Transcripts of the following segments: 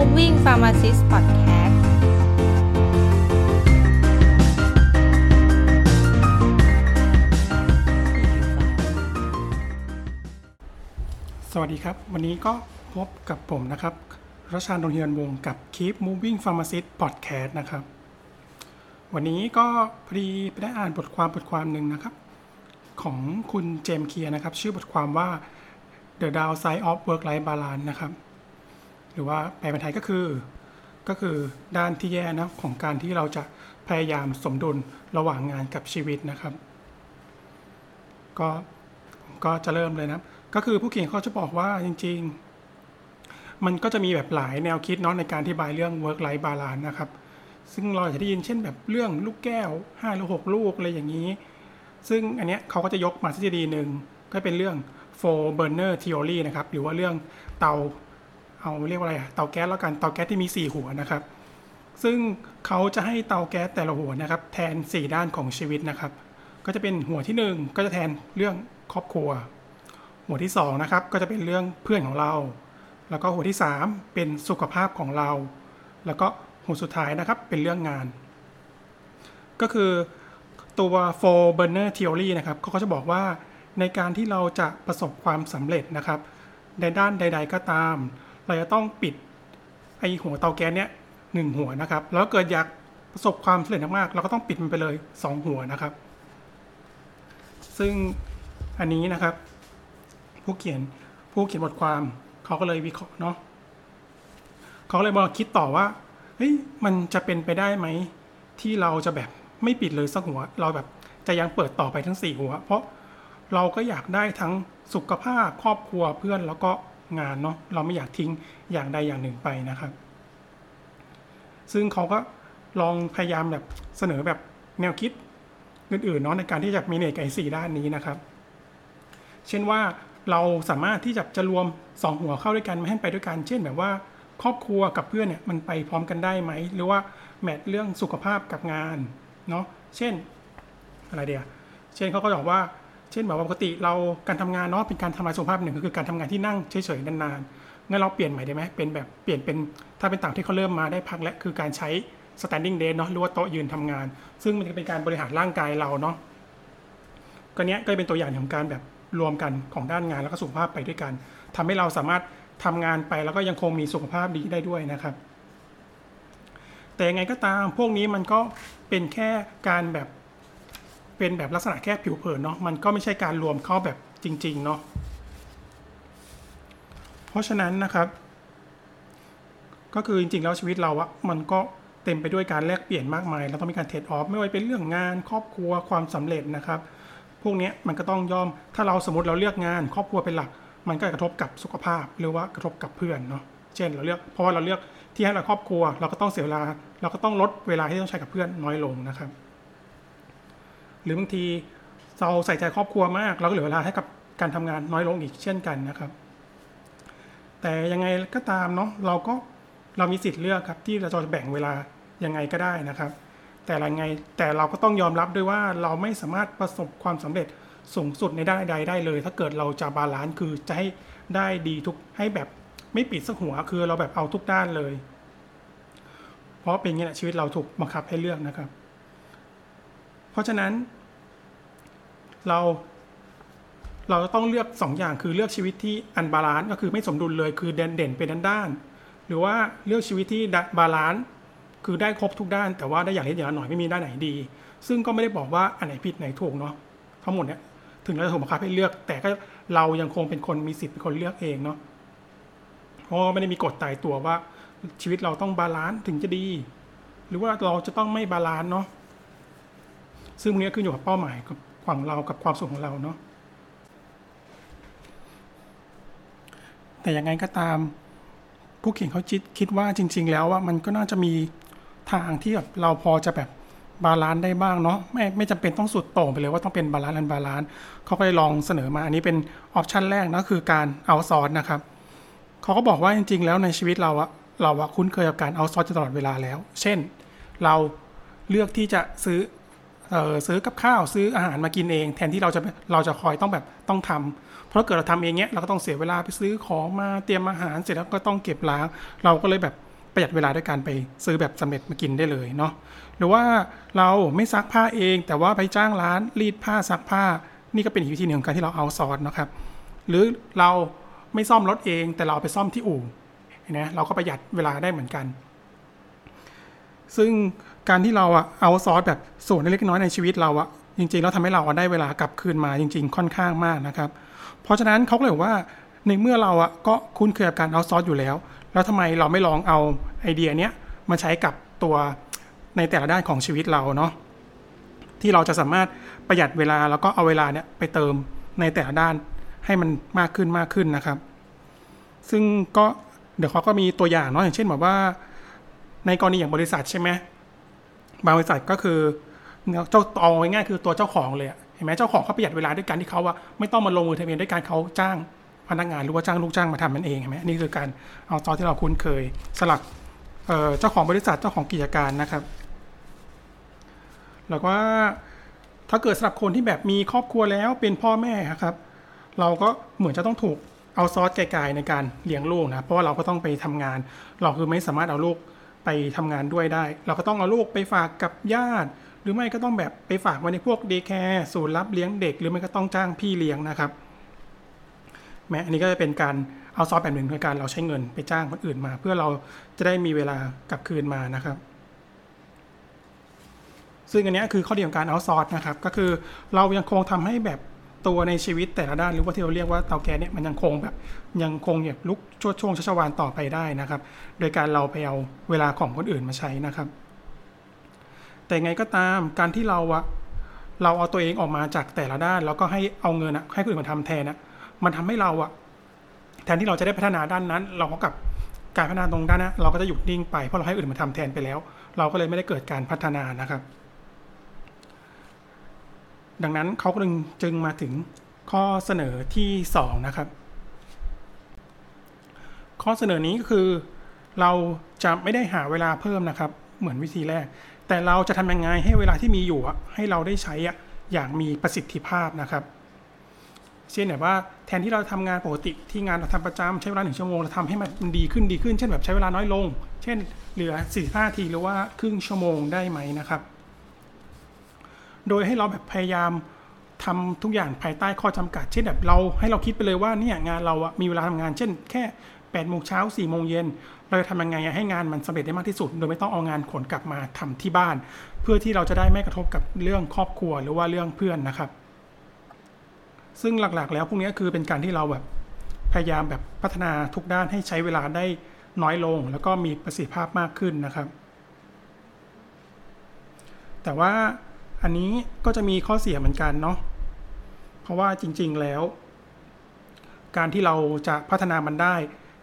Moving Pharmacist Podcast สวัสดีครับ วันนี้ก็พบกับผมนะครับรัชานนทเฮียนวงกับ Keep Moving Pharmacist Podcast นะครับ วันนี้ก็พอดีไปได้อ่านบทความบทความหนึ่งนะครับ ของคุณเจมเคียร์นะครับ ชื่อบทความว่า The Downside of Work Life Balance นะครับ รือว่าแปลเป็นไทยก็คือ ก็คือด้านที่แย่นะของการที่เราจะพยายามสมดุลระหว่างงานกับชีวิตนะครับ ก็ก็จะเริ่มเลยนะก็คือผู้เขียนเขาจะบอกว่าจริง ๆ มันก็จะมีแบบหลายแนวคิดเนาะในการอธิบายเรื่อง work life balance นะครับ ซึ่งเราจะได้ยินเช่นแบบเรื่องลูกแก้ว5หรือ6ลูกอะไรอย่างนี้ ซึ่งอันเนี้ยเขาก็จะยกมาทฤษฎีหนึ่งก็เป็นเรื่อง four burner theory นะครับ หรือว่าเรื่องเตา เอาเรียกว่าอะไรอะเตาแก๊สแล้วกันเตาแก๊สที่มี 4 หัวนะครับ ซึ่งเขาจะให้เตาแก๊สแต่ละหัวนะครับ แทน 4 ด้านของชีวิตนะครับ ก็จะเป็นหัวที่ 1 ก็จะแทนเรื่องครอบครัว หัวที่2นะครับก็จะเป็นเรื่องเพื่อนของเรา แล้วก็หัวที่ 3 เป็นสุขภาพของเรา แล้วก็หัวสุดท้ายนะครับเป็นเรื่องงาน ก็คือตัว four burner theory นะครับเขาก็จะบอกว่าในการที่เราจะประสบความสำเร็จนะครับ ในด้านใด ๆ ก็ตาม เราจะต้องปิดไอหัวเตาแก๊สเนี้ยหนึ่งหัวนะครับ แล้วเกิดอยากประสบความสำเร็จมากๆเราก็ต้องปิดมันไปเลยสองหัวนะครับ ซึ่งอันนี้นะครับ ผู้เขียนผู้เขียนบทความเขาก็เลยวิเคราะห์เนาะเขาเลยมาคิดต่อว่าเฮ้ยมันจะเป็นไปได้ไหมที่เราจะแบบไม่ปิดเลยสักหัว เราแบบจะยังเปิดต่อไปทั้งสี่หัว เพราะเราก็อยากได้ทั้งสุขภาพครอบครัวเพื่อนแล้วก็ งานเนาะเราไม่อยากทิ้งอย่างใดอย่างหนึ่งไปนะครับ ซึ่งเขาก็ลองพยายามแบบเสนอแบบแนวคิดอื่นๆเนาะในการที่จะมีเนกไอสี่ด้านนี้นะครับ เช่นว่าเราสามารถที่จะจะรวมสองหัวเข้าด้วยกันไม่ให้ไปด้วยกัน เช่นแบบว่าครอบครัวกับเพื่อนเนี่ยมันไปพร้อมกันได้ไหม หรือว่าแมทเรื่องสุขภาพกับงานเนาะเช่นอะไรเดียวเช่นเขาก็บอกว่า เช่นแบบว่าปกติเราการทำงานเนาะเป็นการทำลายสุขภาพหนึ่งก็คือการทำงานที่นั่งเฉยๆนานๆงั้นเราเปลี่ยนใหม่ได้ไหมเป็นแบบเปลี่ยนเป็นถ้าเป็นต่างที่เขาเริ่มมาได้พักและคือการใช้ standing desk เนาะหรือว่าโต๊ะยืนทำงาน ซึ่งมันจะเป็นการบริหารร่างกายเราเนาะก็เนี้ยก็เป็นตัวอย่างของการแบบรวมกันของด้านงานแล้วก็สุขภาพไปด้วยกันทำให้เราสามารถทำงานไปแล้วก็ยังคงมีสุขภาพดีได้ด้วยนะครับ แต่ยังไงก็ตามพวกนี้มันก็เป็นแค่การแบบ เป็นแบบลักษณะแค่ผิวเผินเนาะมันก็ไม่ใช่การรวมเข้าแบบจริงๆเนาะเพราะฉะนั้นนะครับ ก็คือจริงๆแล้วชีวิตเราอะมันก็เต็มไปด้วยการแลกเปลี่ยนมากมายแล้วต้องมีการเทรดออฟไม่ว่าเป็นเรื่องงานครอบครัวความสำเร็จนะครับ พวกนี้มันก็ต้องยอมถ้าเราสมมติเราเลือกงาน ครอบครัวเป็นหลัก มันก็กระทบกับสุขภาพ หรือว่ากระทบกับเพื่อนเนาะเช่นเราเลือกเพราะว่าเราเลือกที่ให้เราครอบครัว เราก็ต้องเสียเวลา เราก็ต้องลดเวลาที่ต้องใช้กับเพื่อนน้อยลงนะครับ รือบางทีเราใส่ใจครอบครัวมาก เราก็เหลือเวลาให้กับการทำงานน้อยลงอีกเช่นกันนะครับ แต่ยังไงก็ตามเนาะเราก็เรามีสิทธิ์เลือกครับที่เราจะแบ่งเวลายังไงก็ได้นะครับ แต่ละไงแต่เราก็ต้องยอมรับด้วยว่าเราไม่สามารถประสบความสำเร็จสูงสุดในด้านใดได้เลย ถ้าเกิดเราจะ balance คือจะให้ได้ดีทุกให้แบบไม่ปิดสักหัวคือเราแบบเอาทุกด้านเลย เพราะเป็นอย่างนี้แหละชีวิตเราถูกบังคับให้เลือกนะครับ เพราะฉะนั้น เราเราจะต้องเลือกสองอย่างคือเลือกชีวิตที่ unbalance ก็คือไม่สมดุลเลยคือเด่นเด่นเป็นด้านด้าน หรือว่าเลือกชีวิตที่ balance คือได้ครบทุกด้าน แต่ว่าได้อย่างเล็กอย่างน้อยไม่มีด้านไหนดี ซึ่งก็ไม่ได้บอกว่าอันไหนผิดไหนถูกเนาะทั้งหมดเนี่ยถึงเราจะถูกบังคับให้เลือก แต่ก็เรายังคงเป็นคนมีสิทธิ์เป็นคนเลือกเองเนาะเพราะไม่ได้มีกฎตายตัวว่าชีวิตเราต้อง balance ถึงจะดี หรือว่าเราจะต้องไม่ balance เนาะซึ่งนี้ขึ้นอยู่กับเป้าหมายกับ ของเรากับความสุขของเราเนาะแต่ยังไงก็ตามผู้เขียนเขาคิดคิดว่าจริง ๆ แล้วว่ามันก็น่าจะมีทางที่แบบเราพอจะแบบ balance ได้บ้างเนาะไม่ไม่จำเป็นต้องสุดโต่งไปเลยว่าต้องเป็น balance unbalance เขาก็เลยลองเสนอมาอันนี้เป็น option แรกนะคือการ outsource นะครับเขาก็บอกว่าจริง ๆ แล้วในชีวิตเราอะเราอะคุ้นเคยกับการ outsource ตลอดเวลาแล้ว เช่น เราเลือกที่จะซื้อ เออซื้อกับข้าวซื้ออาหารมากินเอง แทนที่เราจะเราจะคอยต้องแบบต้องทำเพราะเกิดเราทำเองเนี้ยเราก็ต้องเสียเวลาไปซื้อของมาเตรียมอาหารเสร็จแล้วก็ต้องเก็บล้าง เราก็เลยแบบประหยัดเวลาด้วยการไปซื้อแบบสำเร็จมากินได้เลยเนาะหรือว่าเราไม่ซักผ้าเอง แต่ว่าไปจ้างร้านรีดผ้าซักผ้า นี่ก็เป็นอีกวิธีหนึ่งของการที่เราเอาซอสนะครับหรือเราไม่ซ่อมรถเองแต่เราไปซ่อมที่อู่นะเราก็ประหยัดเวลาได้เหมือนกัน ซึ่งการที่เราอะเอาซอสแบบส่วนเล็กน้อยในชีวิตเราอะจริงๆแล้วทำให้เราได้เวลากลับคืนมาจริง ๆ ค่อนข้างมากนะครับ เพราะฉะนั้นเขาเลยว่าในเมื่อเราอะก็คุ้นเคยกับการเอาซอสอยู่แล้ว แล้วทำไมเราไม่ลองเอาไอเดียเนี้ยมาใช้กับตัวในแต่ละด้านของชีวิตเราเนาะที่เราจะสามารถประหยัดเวลาแล้วก็เอาเวลาเนี้ยไปเติมในแต่ละด้านให้มันมากขึ้นมากขึ้นนะครับ ซึ่งก็เดี๋ยวเขาก็มีตัวอย่างเนาะอย่างเช่นแบบว่า ในกรณีอย่างบริษัทใช่ไหมบางบริษัทก็คือเจ้าเอาง่ายๆคือตัวเจ้าของเลยเห็นไหมเจ้าของเขาประหยัดเวลาด้วยการที่เขาว่าไม่ต้องมาลงมือทะเบียนด้วยการเขาจ้างพนักงานหรือว่าจ้างลูกจ้างมาทำมันเองเห็นไหมนี่คือการเอาซอสที่เราคุ้นเคย สลักเจ้าของบริษัทเจ้าของกิจการนะครับ แล้วก็ถ้าเกิดสำหรับคนที่แบบมีครอบครัวแล้วเป็นพ่อแม่ครับ เราก็เหมือนจะต้องถูกเอาซอสไกลๆในการเลี้ยงลูกนะเพราะว่าเราก็ต้องไปทำงาน เราคือไม่สามารถเอาลูก ไปทำงานด้วยได้ เราก็ต้องเอาลูกไปฝากกับญาติ หรือไม่ก็ต้องแบบไปฝากไว้ในพวก daycare ศูนย์รับเลี้ยงเด็ก หรือไม่ก็ต้องจ้างพี่เลี้ยงนะครับแม้อันนี้ก็จะเป็นการเอาซอสแบบหนึ่งในการเราใช้เงินไปจ้างคนอื่นมา เพื่อเราจะได้มีเวลากลับคืนมานะครับ ซึ่งอันนี้คือข้อดีของการ outsource นะครับ ก็คือเรายังคงทำให้แบบ ตัวในชีวิตแต่ละด้านหรือว่าที่เราเรียกว่าเตาแก๊สเนี่ยมันยังคงแบบยังคงแบบลุกช่วช่วงชัชวานต่อไปได้นะครับ โดยการเราไปเอาเวลาของคนอื่นมาใช้นะครับ แต่ไงก็ตามการที่เราอะเราเอาตัวเองออกมาจากแต่ละด้าน แล้วก็ให้เอาเงินอะให้คนอื่นมาทำแทนนะมันทำให้เราอะแทนที่เราจะได้พัฒนาด้านนั้น เราก็กลับการพัฒนาตรงด้านนั้นเราก็จะหยุดนิ่งไปเพราะเราให้อื่นมาทำแทนไปแล้ว เราก็เลยไม่ได้เกิดการพัฒนานะครับ ดังนั้นเขาจึงจึงมาถึงข้อเสนอที่2นะครับ ข้อเสนอนี้ก็คือ เราจะไม่ได้หาเวลาเพิ่มนะครับ เหมือนวิธีแรก แต่เราจะทำยังไงให้เวลาที่มีอยู่ให้เราได้ใช้อย่างมีประสิทธิภาพนะครับ เช่นแบบว่าแทนที่เราทำงานปกติที่งานเราทำประจำใช้เวลาหนึ่งชั่วโมงเราทำให้มันดีขึ้นดีขึ้น เช่นแบบใช้เวลาน้อยลง เช่น เหลือ45นาทีหรือว่าครึ่งชั่วโมงได้ไหมนะครับ โดยให้เราแบบพยายามทำทุกอย่างภายใต้ข้อจำกัด เช่นแบบเราให้เราคิดไปเลยว่าเนี่ยงานเราอะมีเวลาทำงาน เช่น แค่8โมงเช้า4โมงเย็นเราจะทำยังไงให้งานมันสำเร็จได้มากที่สุด โดยไม่ต้องเอางานขนกลับมาทำที่บ้าน เพื่อที่เราจะได้ไม่กระทบกับเรื่องครอบครัวหรือว่าเรื่องเพื่อนนะครับ ซึ่งหลักๆ แล้วพวกนี้คือเป็นการที่เราแบบพยายามแบบพัฒนาทุกด้านให้ใช้เวลาได้น้อยลง แล้วก็มีประสิทธิภาพมากขึ้นนะครับ แต่ว่า อันนี้ก็จะมีข้อเสียเหมือนกันเนาะเพราะว่าจริง ๆแล้ว การที่เราจะพัฒนามันได้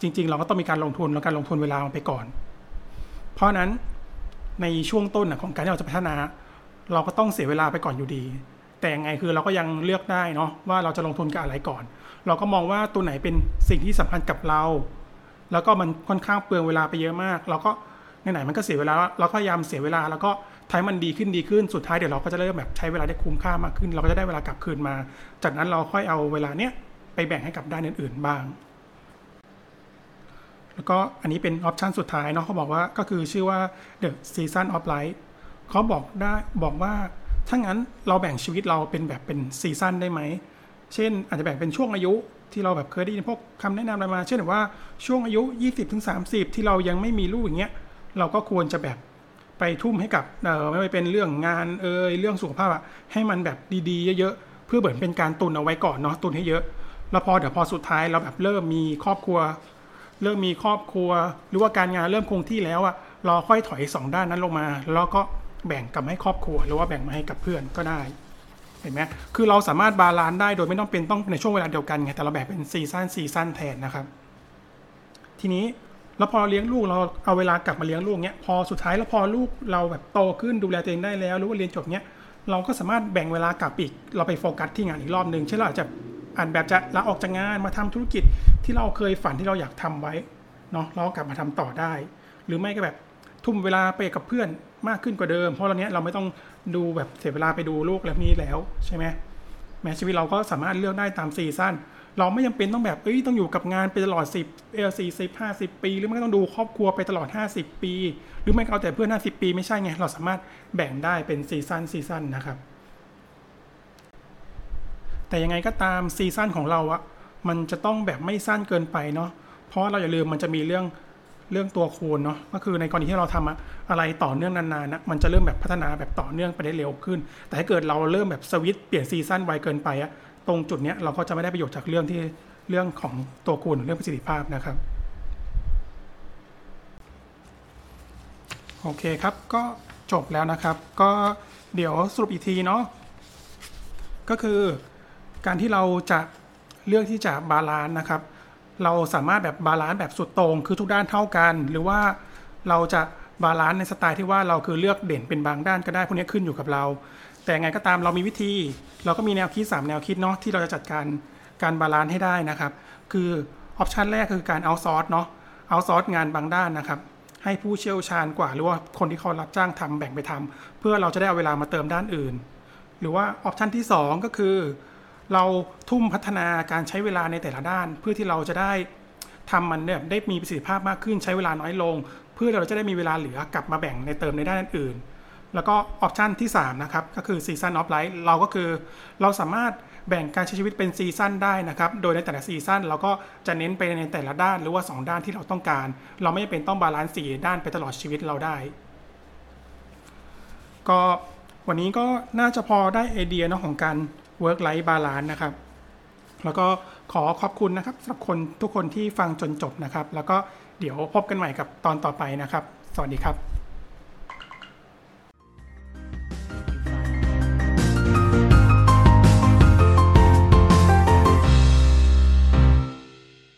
จริง ๆ เราก็ต้องมีการลงทุนแล้วการลงทุนเวลาไปก่อน เพราะนั้นในช่วงต้นของการที่เราจะพัฒนา เราก็ต้องเสียเวลาไปก่อนอยู่ดี แต่ยังไงคือเราก็ยังเลือกได้เนาะว่าเราจะลงทุนกับอะไรก่อน เราก็มองว่าตัวไหนเป็นสิ่งที่สำคัญกับเรา แล้วก็มันค่อนข้างเปลืองเวลาไปเยอะมาก เราก็ไหนๆมันก็เสียเวลาเราก็พยายามเสียเวลาแล้วก็ ท้ายมันดีขึ้นดีขึ้นสุดท้ายเดี๋ยวเราก็จะเริ่มแบบใช้เวลาได้คุ้มค่ามากขึ้น เราก็จะได้เวลากลับคืนมา จากนั้นเราค่อยเอาเวลาเนี้ยไปแบ่งให้กับด้านอื่นๆบ้าง แล้วก็อันนี้เป็นออปชันสุดท้ายเนาะเขาบอกว่าก็คือชื่อว่า the season of life เขาบอกได้บอกว่าถ้างั้นเราแบ่งชีวิตเราเป็นแบบเป็นซีซันได้ไหม เช่นอาจจะแบ่งเป็นช่วงอายุที่เราแบบเคยได้ยินพวกคำแนะนำอะไรมา เช่นแบบว่าช่วงอายุ 20-30 ที่เรายังไม่มีลูกอย่างเงี้ยเราก็ควรจะแบบ ไปทุ่มให้กับเออไม่ว่าเป็นเรื่องงานเอยเรื่องสุขภาพอะให้มันแบบดีๆ เยอะๆเพื่อเหมือนเป็นการตุนเอาไว้ก่อนเนาะตุนให้เยอะ แล้วพอเดี๋ยวพอสุดท้ายเราแบบเริ่มมีครอบครัว เริ่มมีครอบครัว หรือว่าการงานเริ่มคงที่แล้วอะเราค่อยถอยสองด้านนั้นลงมา แล้วก็แบ่งกับให้ครอบครัว หรือว่าแบ่งมาให้กับเพื่อนก็ได้เห็นไหมคือเราสามารถ balance ได้โดยไม่ต้องเป็นต้องในช่วงเวลาเดียวกันไงแต่เราแบ่งเป็น season season แทนนะครับ ทีนี้ แล้วพอเลี้ยงลูกเราเอาเวลากลับมาเลี้ยงลูกเนี้ยพอสุดท้ายแล้วพอลูกเราแบบโตขึ้นดูแลตัวเองได้แล้วหรือว่าเรียนจบเนี้ยเราก็สามารถแบ่งเวลากลับอีก เราไปโฟกัสที่งานอีกรอบหนึ่งเช่นเราอาจจะอ่านแบบจะลาออกจากงานมาทำธุรกิจที่เราเคยฝันที่เราอยากทำไว้เนาะเรากลับมาทำต่อได้ หรือไม่ก็แบบทุ่มเวลาไปกับเพื่อนมากขึ้นกว่าเดิม เพราะเราเนี้ยเราไม่ต้องดูแบบเสียเวลาไปดูลูกแล้วนี้แล้วใช่ไหมแม้ชีวิตเราก็สามารถเลือกได้ตามซีซั่น เราไม่จำเป็นต้องแบบเอ้ยต้องอยู่กับงานไปตลอด 10เออ40 50ปี หรือไม่ก็ต้องดูครอบครัวไปตลอด 50 ปี หรือไม่ก็เอาแต่เพื่อน 50 ปีไม่ใช่ไง เราสามารถแบ่งได้เป็น season season นะครับ แต่ยังไงก็ตาม season ของเราอะมันจะต้องแบบไม่สั้นเกินไปเนาะเพราะเราอย่าลืมมันจะมีเรื่องเรื่องตัวคูณเนาะก็คือในกรณีที่เราทำอะอะไรต่อเนื่องนานๆนะมันจะเริ่มแบบพัฒนาแบบต่อเนื่องไปได้เร็วขึ้น แต่ถ้าเกิดเราเริ่มแบบสวิตช์เปลี่ยน season ไวเกินไปอะ ตรงจุดเนี้ยเราก็จะไม่ได้ประโยชน์จากเรื่องที่เรื่องของตัวคูณเรื่องประสิทธิภาพนะครับโอเคครับก็จบแล้วนะครับ ก็เดี๋ยวสรุปอีกทีเนาะก็คือการที่เราจะเลือกที่จะ balance นะครับ เราสามารถแบบ balance แบบสุดโต่งคือทุกด้านเท่ากัน หรือว่าเราจะ balance ในสไตล์ที่ว่าเราคือเลือกเด่นเป็นบางด้านก็ได้พวกนี้ขึ้นอยู่กับเรา แต่ไงก็ตามเรามีวิธี เราก็มีแนวคิด 3 แนวคิดเนาะที่เราจะจัดการการ balance ให้ได้นะครับ คือ option แรกคือการ outsource เนาะ outsource งานบางด้านนะครับ ให้ผู้เชี่ยวชาญกว่า หรือว่าคนที่เขารับจ้างทำแบ่งไปทำเพื่อเราจะได้เอาเวลามาเติมด้านอื่น หรือว่า option ที่ 2 ก็คือ เราทุ่มพัฒนาการใช้เวลาในแต่ละด้าน เพื่อที่เราจะได้ทำมันเนี่ยได้มีประสิทธิภาพมากขึ้นใช้เวลาน้อยลง เพื่อเราจะได้มีเวลาเหลือกลับมาแบ่งในเติมในด้านอื่น แล้วก็ option ที่3นะครับก็คือ season of life เราก็คือเราสามารถแบ่งการใช้ชีวิตเป็น season ได้นะครับโดยในแต่ละ season เราก็จะเน้นไปในแต่ละด้านหรือว่า 2 ด้านที่เราต้องการ เราไม่จำเป็นต้อง balance ทุกด้านไปตลอดชีวิตเราได้ ก็วันนี้ก็น่าจะพอได้ไอเดียเนาะของการ work life balance นะครับ แล้วก็ขอขอบคุณนะครับสำหรับคนทุกคนที่ฟังจนจบนะครับ แล้วก็เดี๋ยวพบกันใหม่กับตอนต่อไปนะครับ สวัสดีครับ